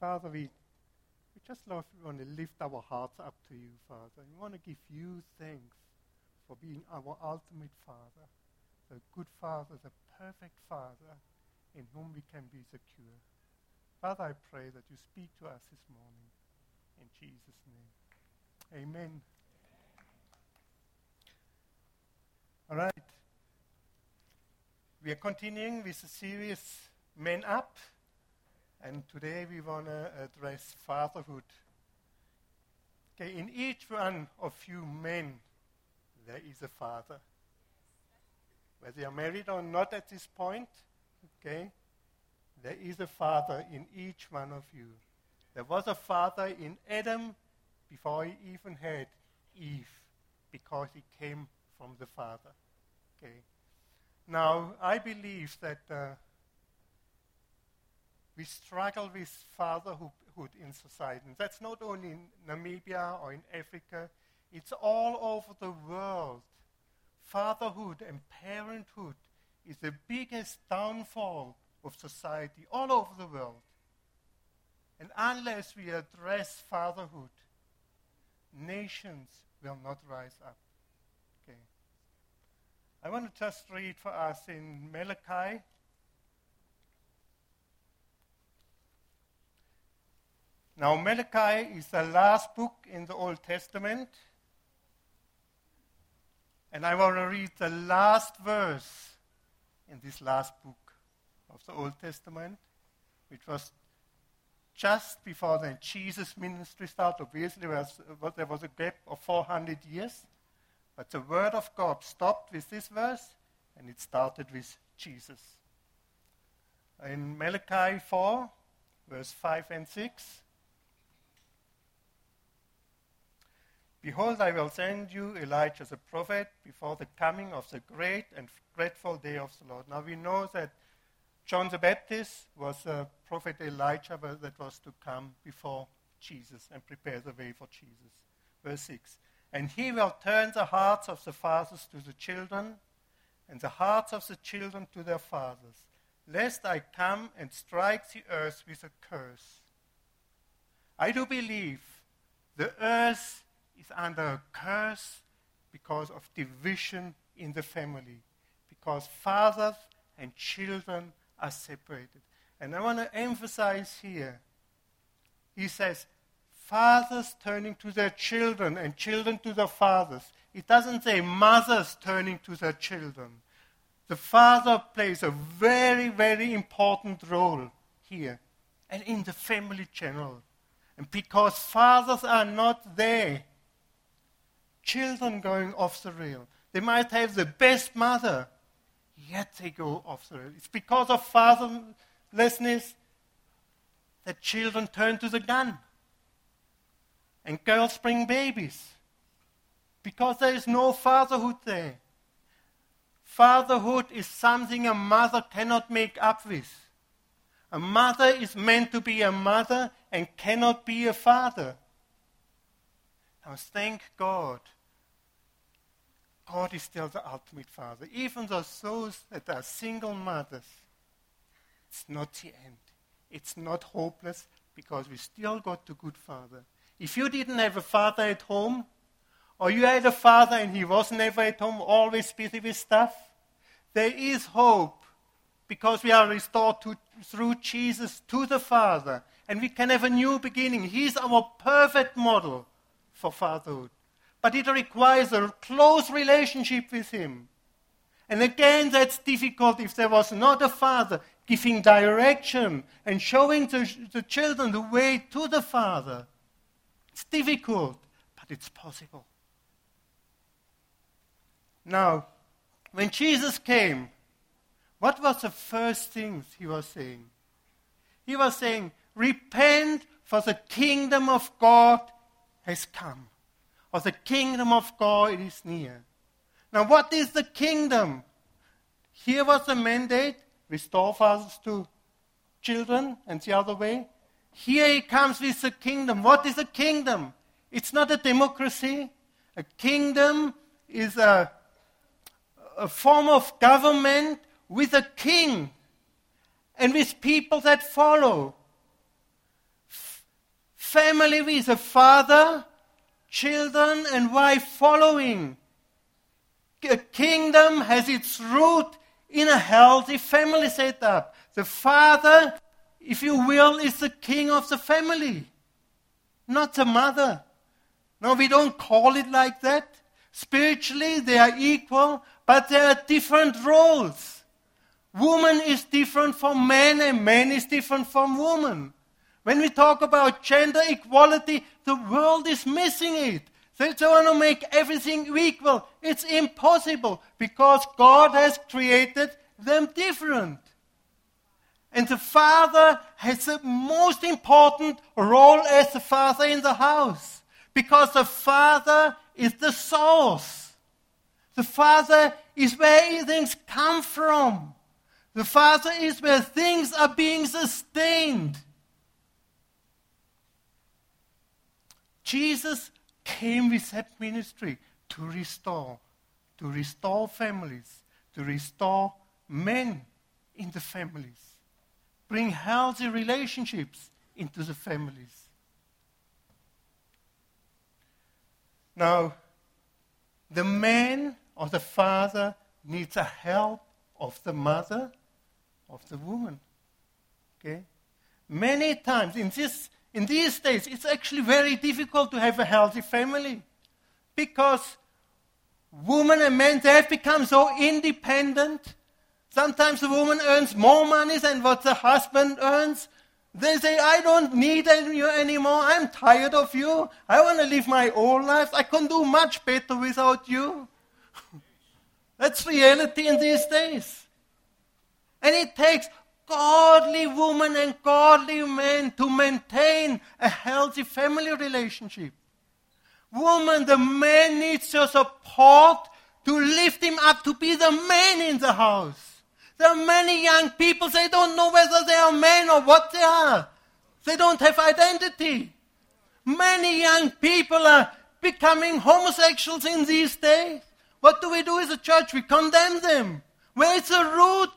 Father, we, we just love, want to lift our hearts up to you, Father. We want to give you thanks for being our ultimate Father, the good Father, the perfect Father in whom we can be secure. Father, I pray that you speak to us this morning. In Jesus' name. Amen. All right. We are continuing with the series Men Up, and today we want to address fatherhood. Okay, in each one of you men, there is a father. Whether you're married or not at this point, okay, there is a father in each one of you. There was a father in Adam before he even had Eve, because he came from the Father. Okay. Now, I believe that uh, we struggle with fatherhood in society. And that's not only in Namibia or in Africa, it's all over the world. Fatherhood and parenthood is the biggest downfall of society all over the world. And unless we address fatherhood, nations will not rise up. Okay. I want to just read for us in Malachi. Now, Malachi is the last book in the Old Testament. And I want to read the last verse in this last book of the Old Testament, which was just before the Jesus' ministry started. Obviously, there was, there was a gap of 400 years. But the Word of God stopped with this verse, and it started with Jesus. In Malachi 4, verse 5 and 6, Behold, I will send you Elijah as a prophet before the coming of the great and dreadful day of the Lord. Now we know that John the Baptist was a prophet Elijah that was to come before Jesus and prepare the way for Jesus. Verse 6 And he will turn the hearts of the fathers to the children, and the hearts of the children to their fathers, lest I come and strike the earth with a curse. I do believe the earth is under a curse because of division in the family, because fathers and children are separated. And I want to emphasize here, he says, fathers turning to their children and children to their fathers. It doesn't say mothers turning to their children. The father plays a very, very important role here and in the family general. And because fathers are not there, children going off the rail. They might have the best mother, yet they go off the rail. It's because of fatherlessness that children turn to the gun. And girls bring babies. Because there is no fatherhood there. Fatherhood is something a mother cannot make up with. A mother is meant to be a mother and cannot be a father. Now, thank God God is still the ultimate father. Even those, those that are single mothers, it's not the end. It's not hopeless because we still got the good father. If you didn't have a father at home, or you had a father and he was never at home, always busy with stuff, there is hope because we are restored to, through Jesus to the Father and we can have a new beginning. He's our perfect model for fatherhood but it requires a close relationship with Him. And again, that's difficult if there was not a father giving direction and showing the, the children the way to the Father. It's difficult, but it's possible. Now, when Jesus came, what was the first thing he was saying? He was saying, Repent, for the kingdom of God has come or the kingdom of God is near. Now, what is the kingdom? Here was the mandate restore fathers to children, and the other way. Here he comes with the kingdom. What is a kingdom? It's not a democracy. A kingdom is a, a form of government with a king and with people that follow. Family with a father, children, and wife following. A kingdom has its root in a healthy family setup. The father, if you will, is the king of the family, not the mother. No, we don't call it like that. Spiritually, they are equal, but there are different roles. Woman is different from man, and man is different from woman. When we talk about gender equality, the world is missing it. They want to make everything equal. It's impossible because God has created them different. And the father has the most important role as the father in the house because the father is the source. The father is where things come from. The father is where things are being sustained. Jesus came with that ministry to restore, to restore families, to restore men in the families, bring healthy relationships into the families. Now, the man or the father needs a help of the mother, of the woman. Okay? Many times in this in these days, it's actually very difficult to have a healthy family because women and men they have become so independent. Sometimes the woman earns more money than what the husband earns. They say, I don't need you anymore. I'm tired of you. I want to live my own life. I can do much better without you. That's reality in these days. And it takes godly woman and godly man to maintain a healthy family relationship. Woman, the man needs your support to lift him up to be the man in the house. There are many young people, they don't know whether they are men or what they are. They don't have identity. Many young people are becoming homosexuals in these days. What do we do as a church? We condemn them. Where is the root?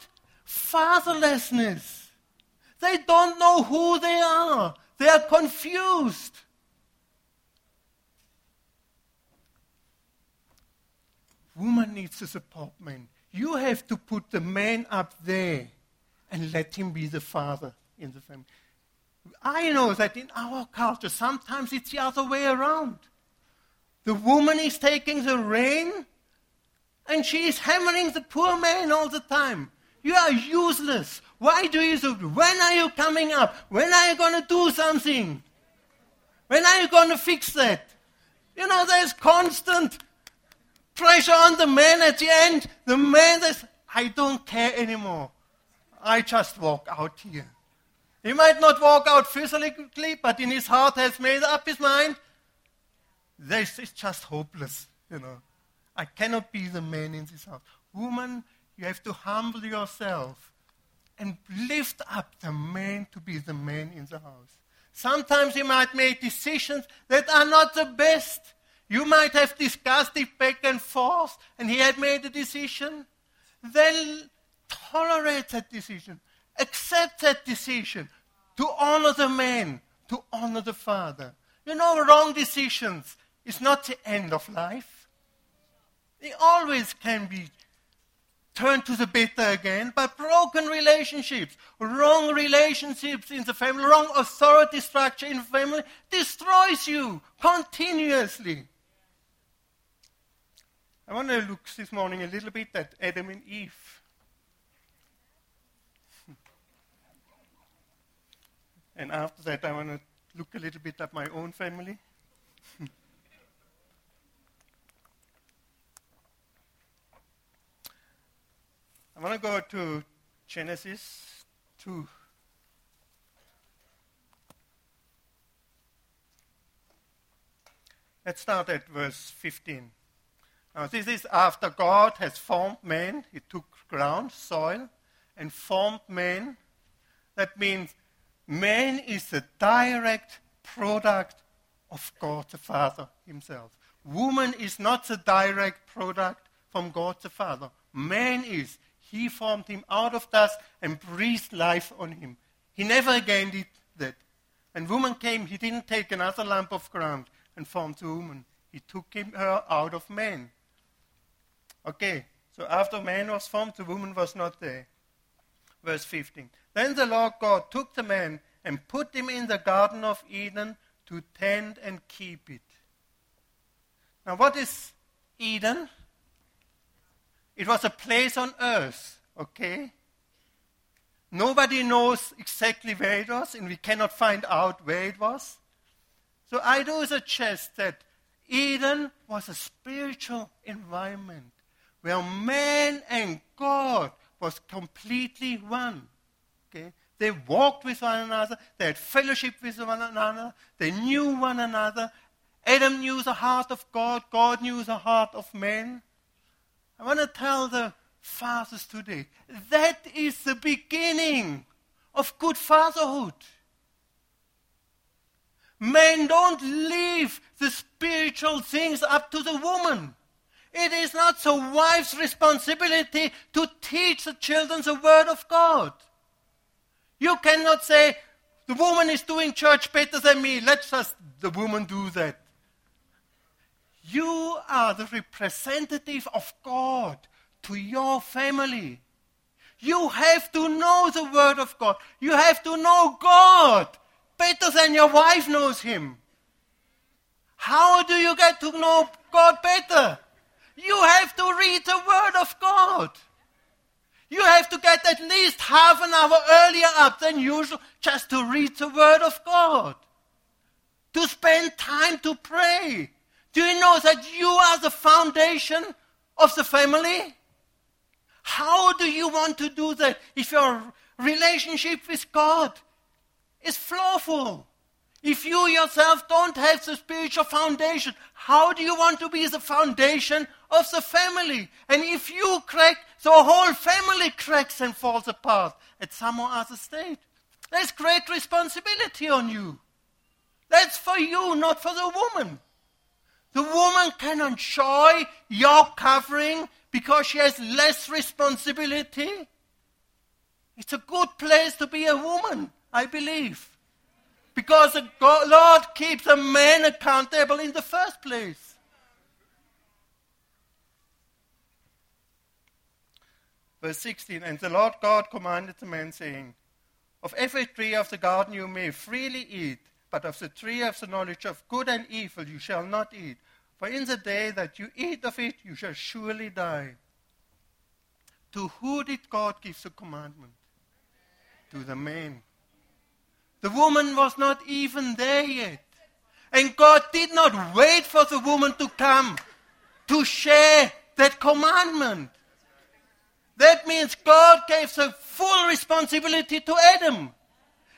Fatherlessness. They don't know who they are. They are confused. Woman needs to support man. You have to put the man up there and let him be the father in the family. I know that in our culture, sometimes it's the other way around. The woman is taking the reign and she is hammering the poor man all the time. You are useless. Why do you? When are you coming up? When are you going to do something? When are you going to fix that? You know, there's constant pressure on the man at the end. The man says, I don't care anymore. I just walk out here. He might not walk out physically, but in his heart has made up his mind. This is just hopeless, you know. I cannot be the man in this house. Woman, you have to humble yourself and lift up the man to be the man in the house. Sometimes you might make decisions that are not the best. You might have discussed it back and forth, and he had made a decision. Then tolerate that decision. Accept that decision to honor the man, to honor the father. You know, wrong decisions is not the end of life. They always can be turn to the better again, but broken relationships, wrong relationships in the family, wrong authority structure in family destroys you continuously. I want to look this morning a little bit at Adam and Eve. and after that, I want to look a little bit at my own family. I want to go to Genesis 2. Let's start at verse 15. Now, this is after God has formed man. He took ground, soil, and formed man. That means man is the direct product of God the Father himself. Woman is not the direct product from God the Father. Man is. He formed him out of dust and breathed life on him. He never again did that. When woman came, he didn't take another lump of ground and formed the woman. He took him, her out of man. Okay, so after man was formed, the woman was not there. Verse 15. Then the Lord God took the man and put him in the Garden of Eden to tend and keep it. Now, what is Eden? It was a place on earth, okay? Nobody knows exactly where it was, and we cannot find out where it was. So I do suggest that Eden was a spiritual environment where man and God was completely one. Okay? They walked with one another, they had fellowship with one another, they knew one another. Adam knew the heart of God, God knew the heart of man. I want to tell the fathers today that is the beginning of good fatherhood. Men don't leave the spiritual things up to the woman. It is not the wife's responsibility to teach the children the word of God. You cannot say, the woman is doing church better than me. Let's just the woman do that. You are the representative of God to your family. You have to know the Word of God. You have to know God better than your wife knows Him. How do you get to know God better? You have to read the Word of God. You have to get at least half an hour earlier up than usual just to read the Word of God. To spend time to pray. Do you know that you are the foundation of the family? How do you want to do that if your relationship with God is flawful? If you yourself don't have the spiritual foundation, how do you want to be the foundation of the family? And if you crack, the whole family cracks and falls apart at some or other state. There's great responsibility on you. That's for you, not for the woman. The woman can enjoy your covering because she has less responsibility. It's a good place to be a woman, I believe. Because the Lord keeps a man accountable in the first place. Verse 16 And the Lord God commanded the man, saying, Of every tree of the garden you may freely eat, but of the tree of the knowledge of good and evil you shall not eat. For in the day that you eat of it, you shall surely die. To who did God give the commandment? To the man. The woman was not even there yet. And God did not wait for the woman to come to share that commandment. That means God gave the full responsibility to Adam.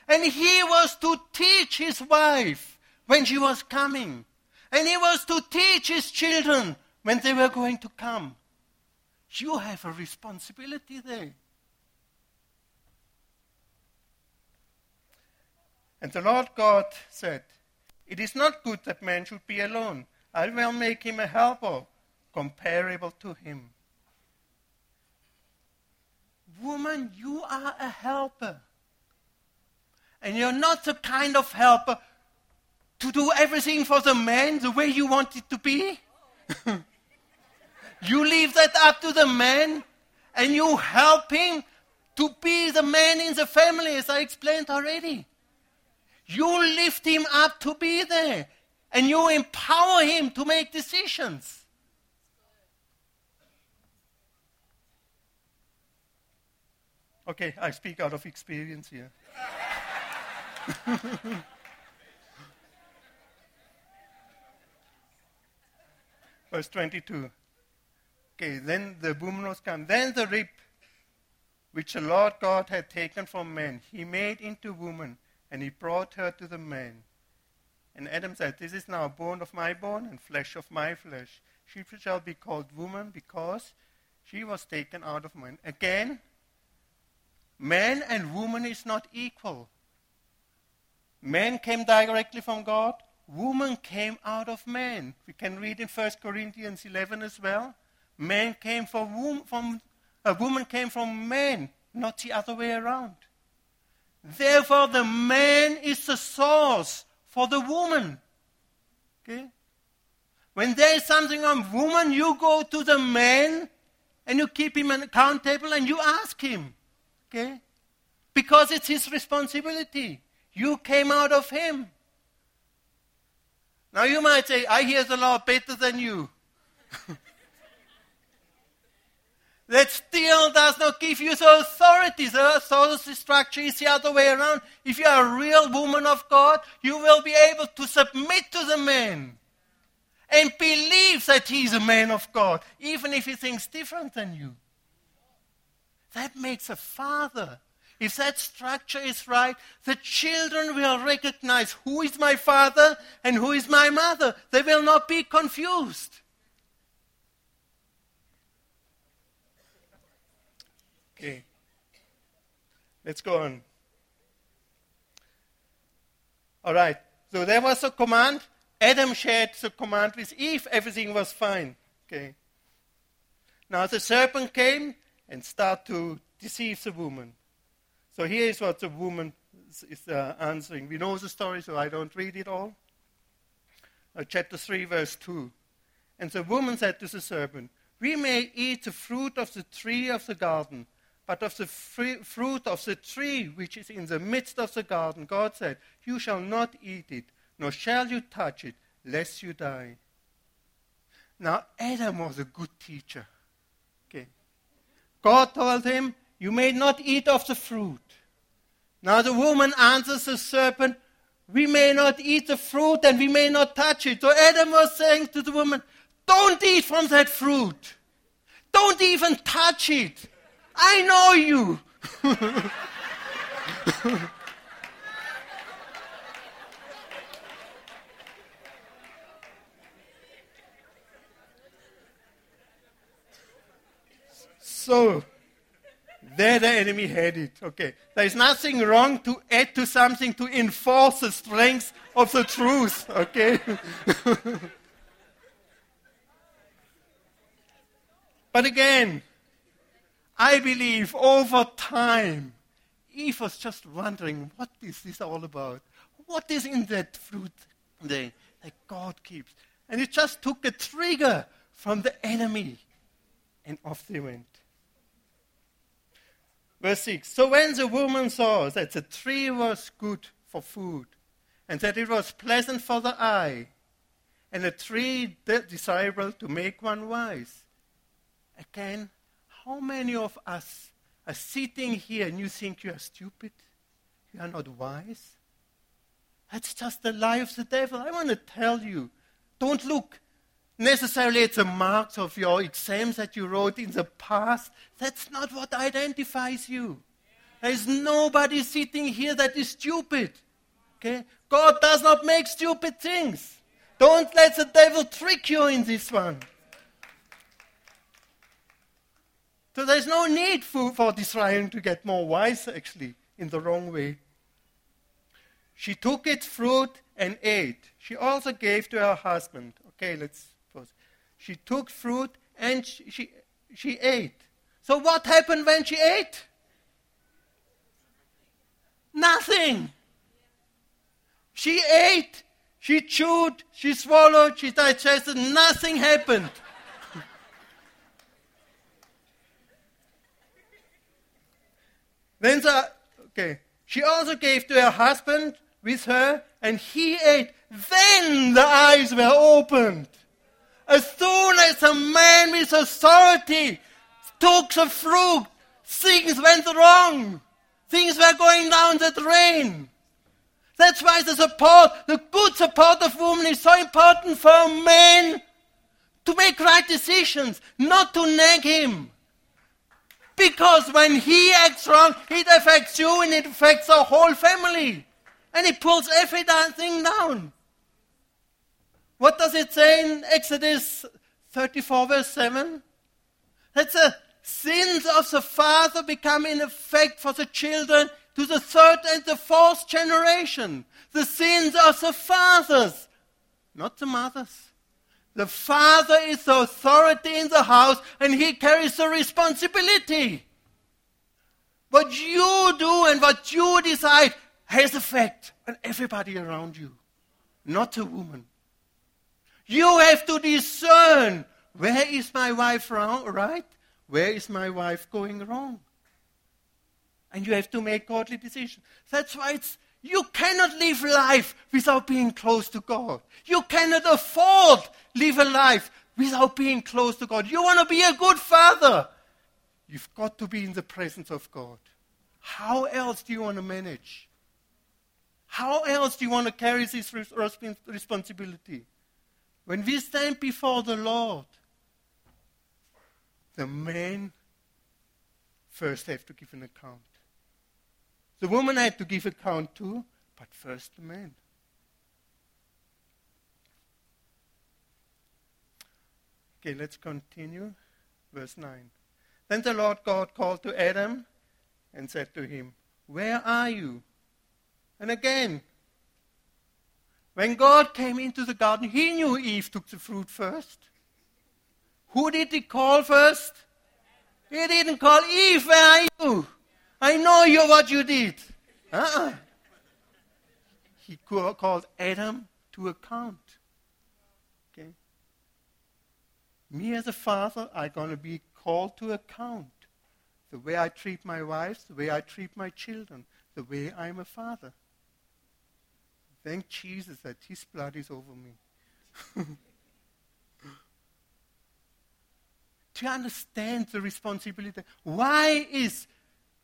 And he was to teach his wife when she was coming. And he was to teach his children when they were going to come. You have a responsibility there. And the Lord God said, It is not good that man should be alone. I will make him a helper comparable to him. Woman, you are a helper. And you're not the kind of helper to do everything for the man the way you want it to be. You leave that up to the man and you help him to be the man in the family, as I explained already. You lift him up to be there and you empower him to make decisions. Okay, I speak out of experience here. Verse 22. Okay, then the was come. Then the rib which the Lord God had taken from man, he made into woman, and he brought her to the man. And Adam said, This is now bone of my bone and flesh of my flesh. She shall be called woman because she was taken out of man. Again, man and woman is not equal. Man came directly from God, woman came out of man. We can read in 1 Corinthians 11 as well. Man came from, wom- from a woman came from man, not the other way around. Therefore, the man is the source for the woman. Okay? When there is something on woman, you go to the man and you keep him accountable and you ask him. Okay? Because it's his responsibility. You came out of him. Now you might say, I hear the law better than you. that still does not give you the authority. The authority structure is the other way around. If you are a real woman of God, you will be able to submit to the man and believe that he is a man of God, even if he thinks different than you. That makes a father. If that structure is right, the children will recognize who is my father and who is my mother. They will not be confused. Okay. Let's go on. All right. So there was a command. Adam shared the command with Eve. Everything was fine. Okay. Now the serpent came and started to deceive the woman. So here is what the woman is uh, answering. We know the story, so I don't read it all. Uh, chapter 3, verse 2. And the woman said to the serpent, We may eat the fruit of the tree of the garden, but of the fruit of the tree which is in the midst of the garden, God said, You shall not eat it, nor shall you touch it, lest you die. Now, Adam was a good teacher. Okay. God told him, You may not eat of the fruit. Now, the woman answers the serpent, We may not eat the fruit and we may not touch it. So, Adam was saying to the woman, Don't eat from that fruit. Don't even touch it. I know you. so, there the enemy had it. Okay. There is nothing wrong to add to something to enforce the strength of the truth. Okay. but again, I believe over time, Eve was just wondering, what is this all about? What is in that fruit that God keeps? And it just took a trigger from the enemy, and off they went. Verse 6 So when the woman saw that the tree was good for food, and that it was pleasant for the eye, and a tree desirable to make one wise, again how many of us are sitting here and you think you are stupid? You are not wise? That's just the lie of the devil. I want to tell you don't look necessarily it's the marks of your exams that you wrote in the past. That's not what identifies you. There is nobody sitting here that is stupid. Okay? God does not make stupid things. Don't let the devil trick you in this one. So there's no need for, for this Ryan to get more wise, actually, in the wrong way. She took its fruit and ate. She also gave to her husband. Okay, let's. She took fruit and she, she, she ate. So what happened when she ate? Nothing. She ate, she chewed, she swallowed, she digested, nothing happened. Then the, okay, she also gave to her husband with her, and he ate. Then the eyes were opened. As soon as a man with authority took the fruit, things went wrong. Things were going down the drain. That's why the support, the good support of women is so important for men to make right decisions, not to nag him. Because when he acts wrong, it affects you and it affects the whole family. And it pulls everything down. What does it say in Exodus 34, verse 7? That the sins of the father become in effect for the children to the third and the fourth generation. The sins of the fathers, not the mothers. The father is the authority in the house and he carries the responsibility. What you do and what you decide has effect on everybody around you, not the woman. You have to discern where is my wife wrong, right? Where is my wife going wrong? And you have to make godly decisions. That's why it's you cannot live life without being close to God. You cannot afford live a life without being close to God. You want to be a good father. You've got to be in the presence of God. How else do you want to manage? How else do you want to carry this responsibility? When we stand before the Lord, the man first have to give an account. The woman had to give account too, but first the man. Okay, let's continue. Verse 9. Then the Lord God called to Adam and said to him, Where are you? And again, when God came into the garden, he knew Eve took the fruit first. Who did he call first? He didn't call Eve, where are you? I know you what you did. Uh-uh. He called Adam to account. Okay? Me as a father, I'm going to be called to account. The way I treat my wife, the way I treat my children, the way I'm a father. Thank Jesus that his blood is over me. to understand the responsibility. Why is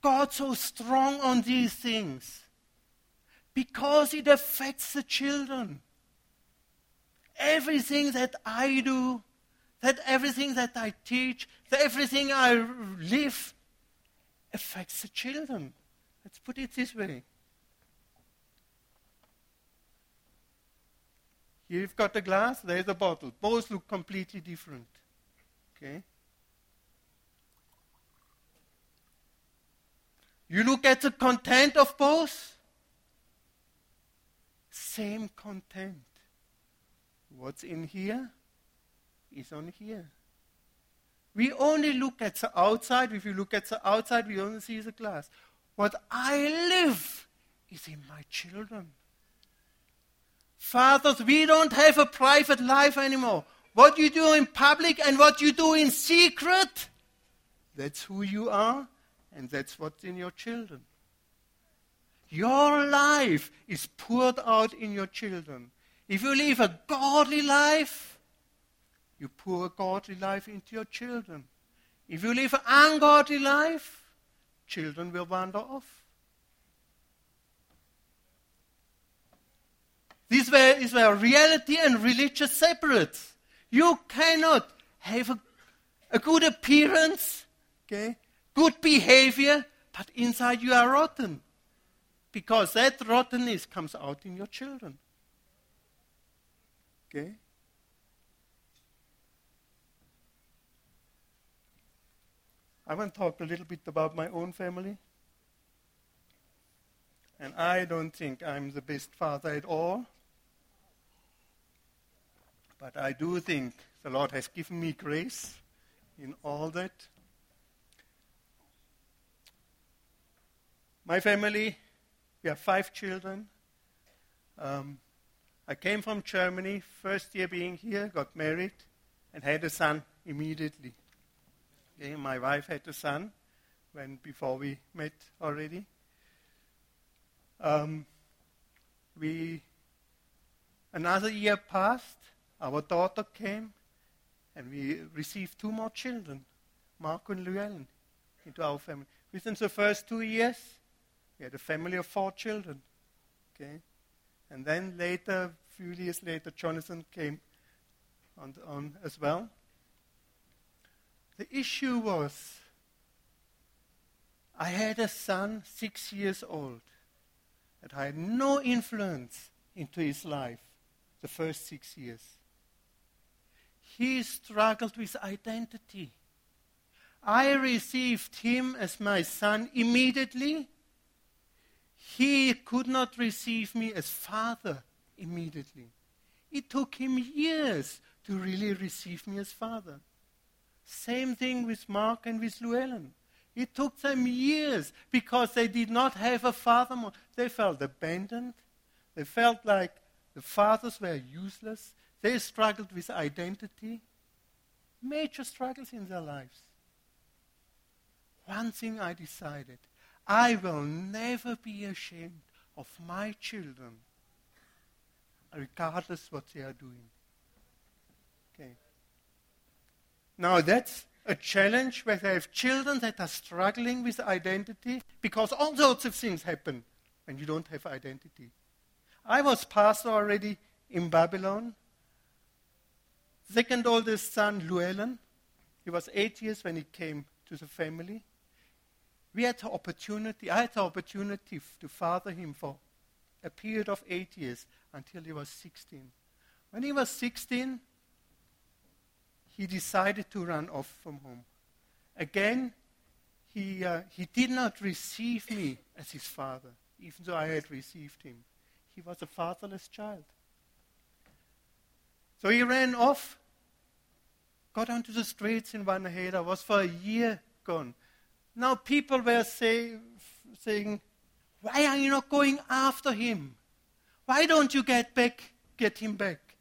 God so strong on these things? Because it affects the children. Everything that I do, that everything that I teach, that everything I live affects the children. Let's put it this way. You've got a glass, there's a bottle. Both look completely different. Okay? You look at the content of both, same content. What's in here is on here. We only look at the outside. If you look at the outside, we only see the glass. What I live is in my children. Fathers, we don't have a private life anymore. What you do in public and what you do in secret, that's who you are and that's what's in your children. Your life is poured out in your children. If you live a godly life, you pour a godly life into your children. If you live an ungodly life, children will wander off. This is where reality and religion separate. You cannot have a, a good appearance, okay, good behavior, but inside you are rotten. Because that rottenness comes out in your children. Okay? I want to talk a little bit about my own family. And I don't think I'm the best father at all. But I do think the Lord has given me grace in all that. My family, we have five children. Um, I came from Germany, first year being here, got married, and had a son immediately. Okay, my wife had a son when before we met already. Um, we another year passed. Our daughter came, and we received two more children, Mark and Llewellyn, into our family. Within the first two years, we had a family of four children. Okay? And then later, a few years later, Jonathan came on, on as well. The issue was I had a son, six years old, that I had no influence into his life the first six years. He struggled with identity. I received him as my son immediately he could not receive me as father immediately. It took him years to really receive me as father. Same thing with Mark and with Llewellyn. It took them years because they did not have a father. They felt abandoned. They felt like the fathers were useless. They struggled with identity. Major struggles in their lives. One thing I decided I will never be ashamed of my children, regardless what they are doing. Okay. Now that's a challenge where they have children that are struggling with identity because all sorts of things happen when you don't have identity. I was pastor already in Babylon. Second oldest son, Llewellyn, he was eight years when he came to the family. We had the opportunity, I had the opportunity to father him for a period of eight years until he was 16. When he was 16, he decided to run off from home. Again, he, uh, he did not receive me as his father, even though I had received him. He was a fatherless child. So he ran off, got onto the streets in Wanaheda, was for a year gone. Now people were say, saying, Why are you not going after him? Why don't you get back, get him back?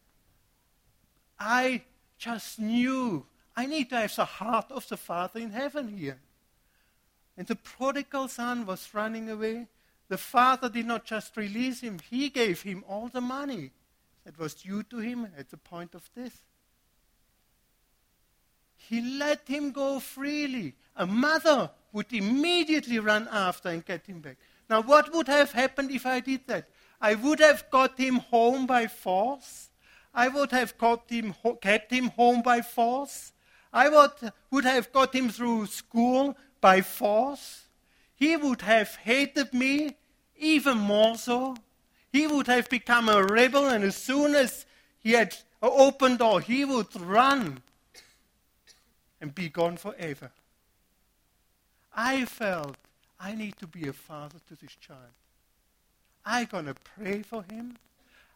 I just knew I need to have the heart of the Father in heaven here. And the prodigal son was running away. The father did not just release him, he gave him all the money that was due to him at the point of death. He let him go freely. A mother would immediately run after and get him back. Now, what would have happened if I did that? I would have got him home by force. I would have got him, kept him home by force. I would, would have got him through school by force. He would have hated me even more so. He would have become a rebel, and as soon as he had an open door, he would run and be gone forever. I felt I need to be a father to this child. Going to pray for him.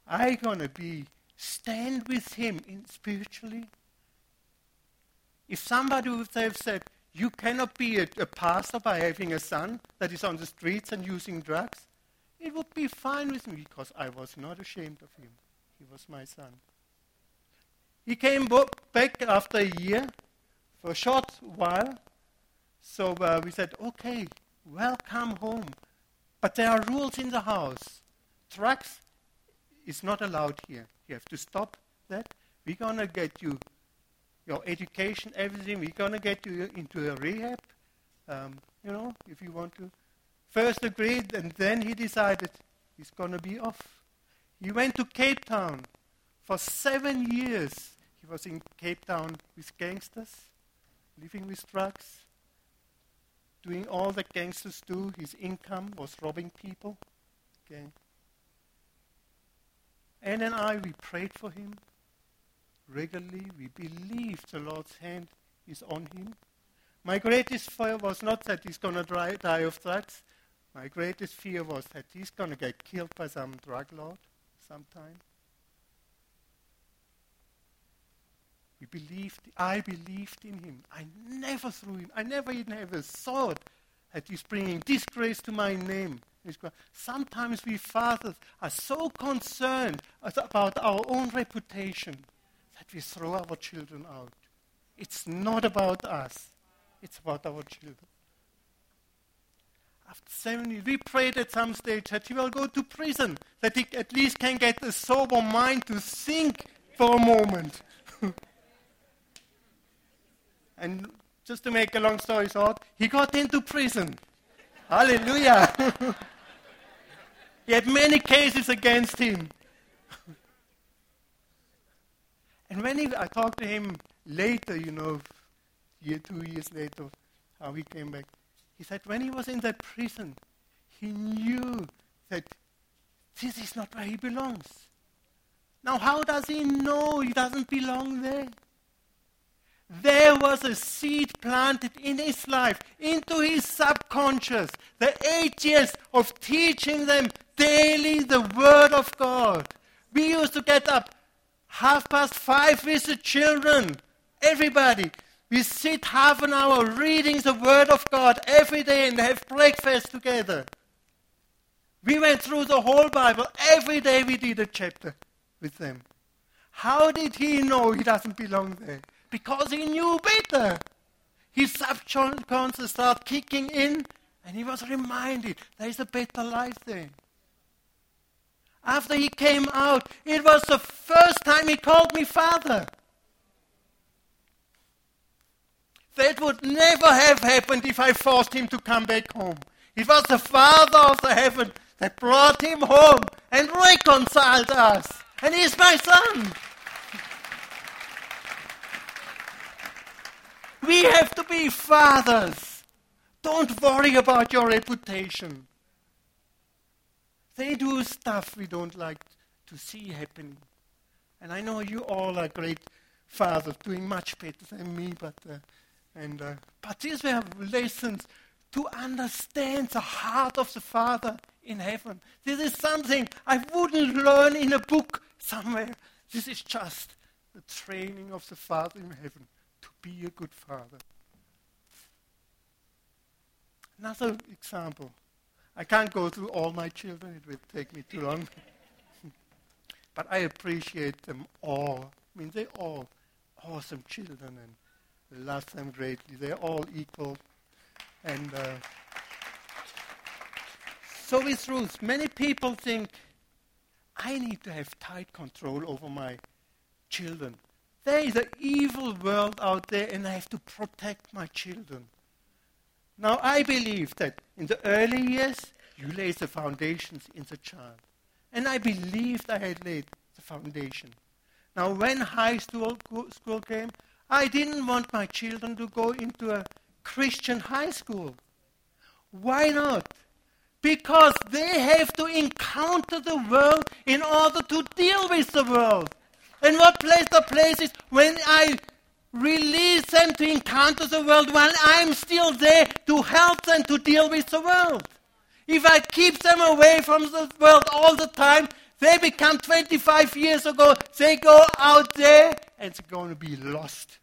I'm going to be stand with him in spiritually. If somebody would have said, you cannot be a, a pastor by having a son that is on the streets and using drugs, it would be fine with me because I was not ashamed of him. He was my son. He came back after a year for a short while. So uh, we said, okay, welcome home. But there are rules in the house. Drugs is not allowed here. You have to stop that. We're going to get you your education, everything. We're going to get you into a rehab, um, you know, if you want to. First agreed, and then he decided he's going to be off. He went to Cape Town. For seven years, he was in Cape Town with gangsters, living with drugs, doing all that gangsters do. His income was robbing people. Okay. Anne and I, we prayed for him regularly. We believed the Lord's hand is on him. My greatest fear was not that he's going to die of drugs. My greatest fear was that he's going to get killed by some drug lord sometime. Believed, I believed in him. I never threw him. I never even ever thought that he's bringing disgrace to my name. Sometimes we fathers are so concerned about our own reputation that we throw our children out. It's not about us, it's about our children. After seven years, we prayed at some stage that he will go to prison, that he at least can get a sober mind to think for a moment. And just to make a long story short, he got into prison. Hallelujah. he had many cases against him. and when he, I talked to him later, you know, year, two years later, how he came back, he said when he was in that prison, he knew that this is not where he belongs. Now, how does he know he doesn't belong there? There was a seed planted in his life, into his subconscious. The eight years of teaching them daily the Word of God. We used to get up half past five with the children, everybody. We sit half an hour reading the Word of God every day and have breakfast together. We went through the whole Bible. Every day we did a chapter with them. How did he know he doesn't belong there? Because he knew better. His subconscious started kicking in, and he was reminded there is a better life there. After he came out, it was the first time he called me father. That would never have happened if I forced him to come back home. It was the Father of the heaven that brought him home and reconciled us. And he's my son. We have to be fathers. Don't worry about your reputation. They do stuff we don't like to see happening. And I know you all are great fathers, doing much better than me, but uh, and uh, but these were lessons to understand the heart of the Father in heaven. This is something I wouldn't learn in a book somewhere. This is just the training of the Father in heaven be a good father. Another example. I can't go through all my children, it would take me too long. but I appreciate them all. I mean, they're all awesome children and love them greatly. They're all equal. And uh, so with Ruth, many people think I need to have tight control over my children. There is an evil world out there, and I have to protect my children. Now, I believe that in the early years, you lay the foundations in the child. And I believed I had laid the foundation. Now, when high school, school came, I didn't want my children to go into a Christian high school. Why not? Because they have to encounter the world in order to deal with the world. And what place the place is when I release them to encounter the world while I'm still there to help them to deal with the world. If I keep them away from the world all the time, they become 25 years ago, they go out there and they're going to be lost.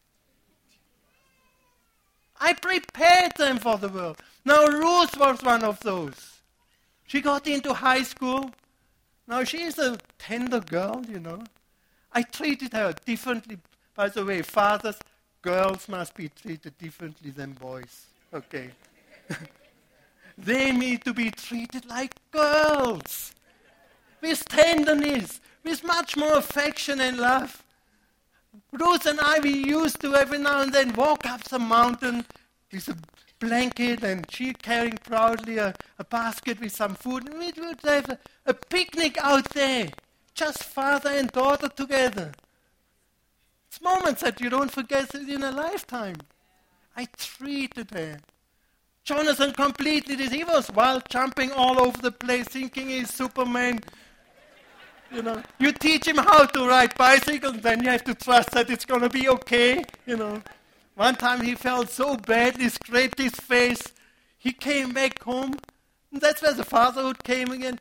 I prepared them for the world. Now, Ruth was one of those. She got into high school. Now, she's a tender girl, you know. I treated her differently. By the way, fathers, girls must be treated differently than boys. Okay. they need to be treated like girls. With tenderness, with much more affection and love. Ruth and I, we used to every now and then walk up some mountain with a blanket and she carrying proudly a, a basket with some food. And we would have a, a picnic out there just father and daughter together. It's moments that you don't forget in a lifetime. I treated her. Jonathan completely did. He was wild, jumping all over the place, thinking he's Superman. You know, you teach him how to ride bicycles, then you have to trust that it's going to be okay. You know, one time he felt so badly, scraped his face. He came back home. And that's where the fatherhood came again.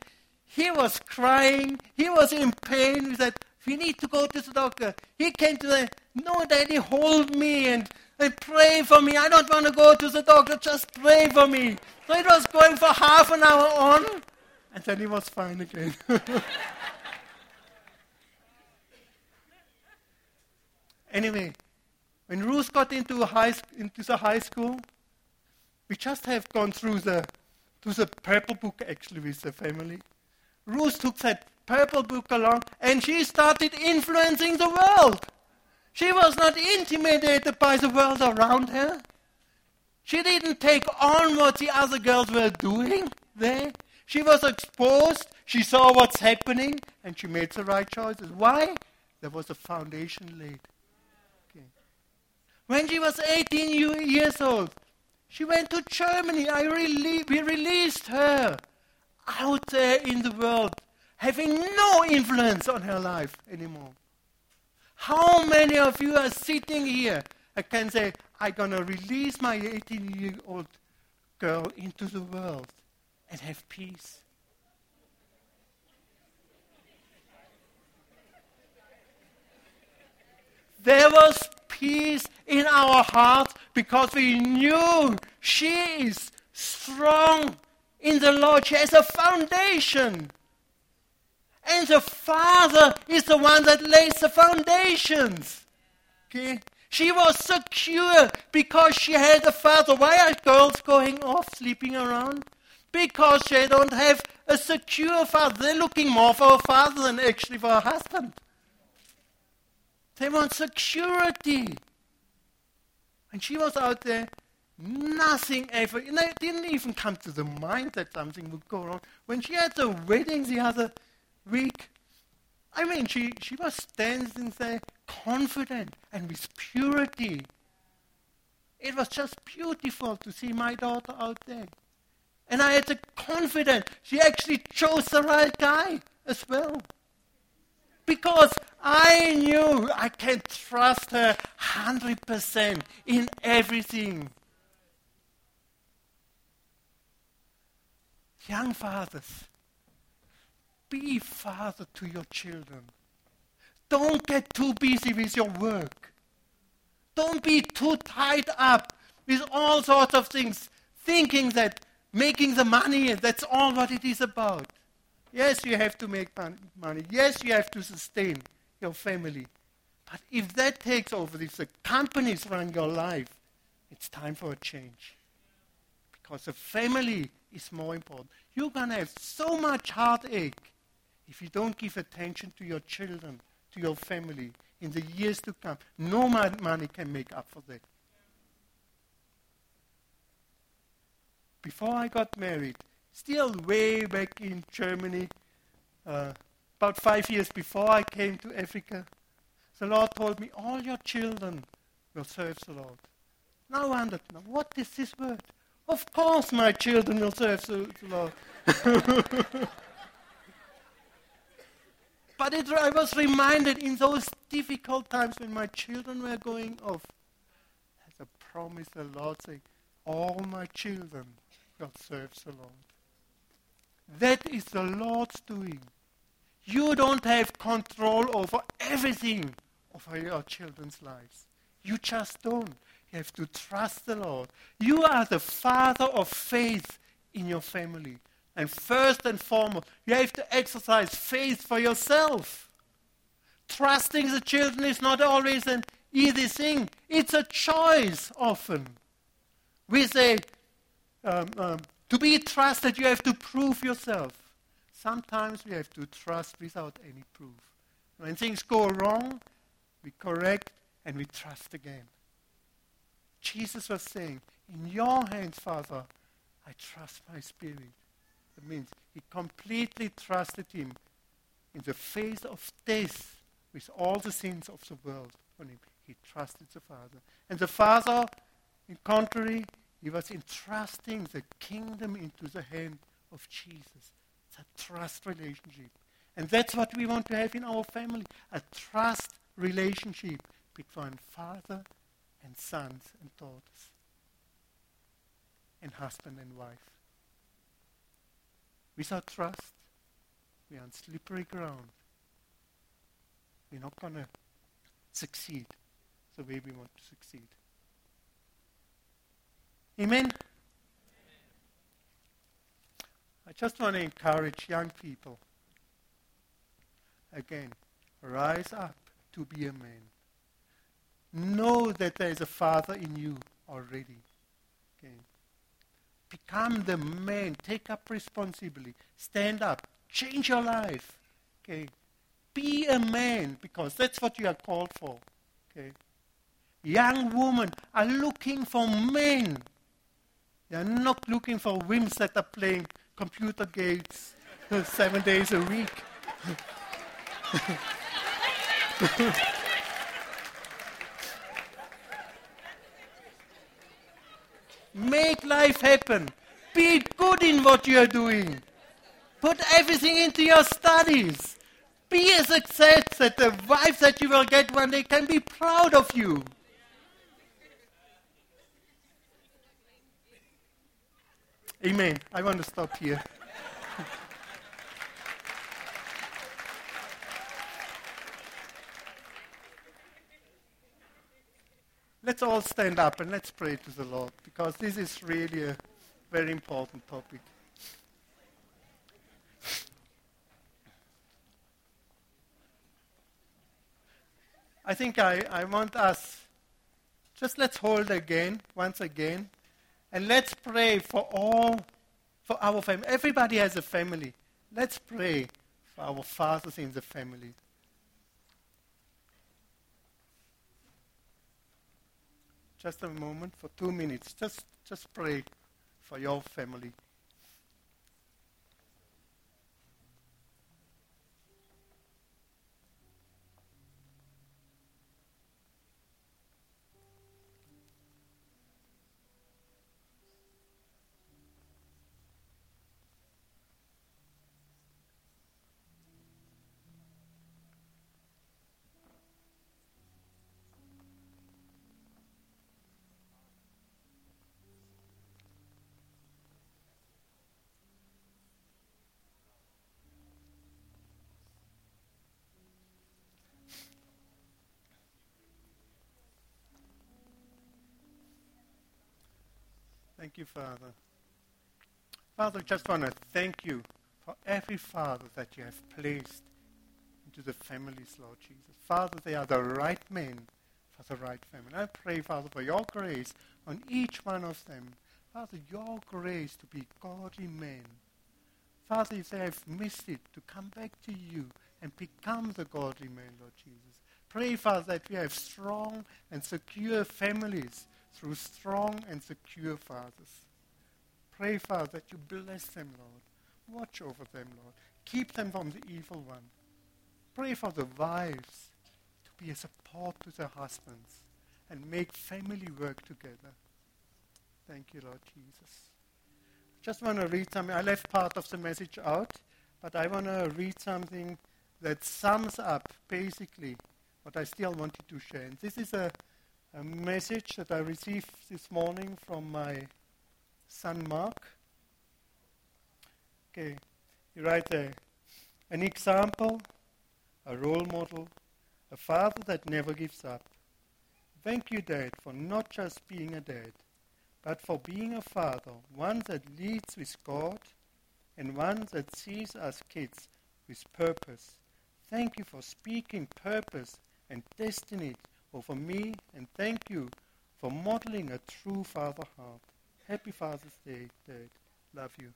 He was crying. He was in pain. He said, We need to go to the doctor. He came to the, No, Daddy, hold me and, and pray for me. I don't want to go to the doctor. Just pray for me. So it was going for half an hour on, and then he was fine again. anyway, when Ruth got into, high, into the high school, we just have gone through the, through the purple book actually with the family. Ruth took that purple book along and she started influencing the world. She was not intimidated by the world around her. She didn't take on what the other girls were doing there. She was exposed. She saw what's happening and she made the right choices. Why? There was a foundation laid. Okay. When she was 18 years old, she went to Germany. I rele- we released her out there in the world having no influence on her life anymore. How many of you are sitting here and can say, I'm going to release my 18 year old girl into the world and have peace? There was peace in our hearts because we knew she is strong in the Lord. She has a foundation. And the Father is the one that lays the foundations. Okay? She was secure because she had a father. Why are girls going off, sleeping around? Because they don't have a secure father. They're looking more for a father than actually for a husband. They want security. And she was out there, nothing ever, you know, it didn't even come to the mind that something would go wrong. When she had the wedding the other week, I mean, she, she was standing there confident and with purity. It was just beautiful to see my daughter out there. And I had the confidence she actually chose the right guy as well. Because I knew I can trust her 100% in everything. Young fathers, be father to your children. Don't get too busy with your work. Don't be too tied up with all sorts of things, thinking that making the money, that's all what it is about. Yes, you have to make money. Yes, you have to sustain your family. But if that takes over, if the companies run your life, it's time for a change. Because the family is more important. You're going to have so much heartache if you don't give attention to your children, to your family in the years to come. No money can make up for that. Before I got married, still way back in Germany, uh, about five years before I came to Africa, the Lord told me, All your children will serve the Lord. Now I wondered, now what is this word? Of course, my children will serve the, the Lord. but it, I was reminded in those difficult times when my children were going off, as a promise the Lord saying, All my children will serve the Lord. That is the Lord's doing. You don't have control over everything of your children's lives. You just don't. You have to trust the Lord. You are the father of faith in your family. And first and foremost, you have to exercise faith for yourself. Trusting the children is not always an easy thing, it's a choice often. We say, um, um, to be trusted, you have to prove yourself. Sometimes we have to trust without any proof. When things go wrong, we correct and we trust again. Jesus was saying, In your hands, Father, I trust my spirit. That means he completely trusted him in the face of death with all the sins of the world on him. He trusted the Father. And the Father, in contrary, he was entrusting the kingdom into the hand of Jesus It's a trust relationship. And that's what we want to have in our family a trust relationship between father and sons and daughters, and husband and wife. Without trust, we're on slippery ground. We're not going to succeed the way we want to succeed. Amen. I just want to encourage young people. Again, rise up to be a man. Know that there is a Father in you already. Okay. Become the man. Take up responsibility. Stand up. Change your life. Okay. Be a man because that's what you are called for. Okay. Young women are looking for men. They are not looking for women that are playing computer games seven days a week. Make life happen. Be good in what you are doing. Put everything into your studies. Be a success that the wife that you will get one day can be proud of you. Amen. I want to stop here. Let's all stand up and let's pray to the Lord because this is really a very important topic. I think I, I want us, just let's hold again, once again, and let's pray for all, for our family. Everybody has a family. Let's pray for our fathers in the family. Just a moment for two minutes. Just, just pray for your family. Thank you, Father. Father, I just want to thank you for every father that you have placed into the families, Lord Jesus. Father, they are the right men for the right family. I pray, Father, for your grace on each one of them. Father, your grace to be godly men. Father, if they have missed it, to come back to you and become the godly men, Lord Jesus. Pray, Father, that we have strong and secure families through strong and secure fathers. Pray, Father, that you bless them, Lord. Watch over them, Lord. Keep them from the evil one. Pray for the wives to be a support to their husbands and make family work together. Thank you, Lord Jesus. Just want to read something. I left part of the message out, but I want to read something that sums up basically what I still wanted to share. And this is a a message that I received this morning from my son Mark. Okay, you write there an example, a role model, a father that never gives up. Thank you, Dad, for not just being a dad, but for being a father, one that leads with God and one that sees us kids with purpose. Thank you for speaking purpose and destiny over me, and thank you for modeling a true father heart. Happy Father's Day, Dad. Love you.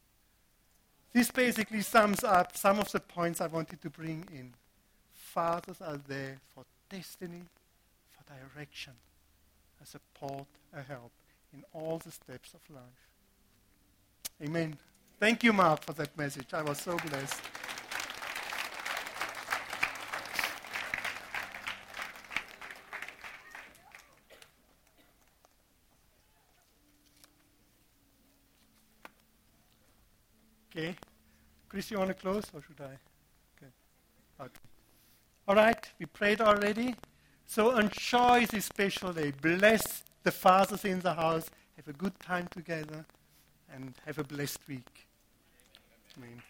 This basically sums up some of the points I wanted to bring in. Fathers are there for destiny, for direction, a support, a help in all the steps of life. Amen. Thank you, Mark, for that message. I was so blessed. Okay. Chris, you want to close or should I? Okay. Okay. All right. We prayed already. So enjoy this special day. Bless the fathers in the house. Have a good time together and have a blessed week. Amen.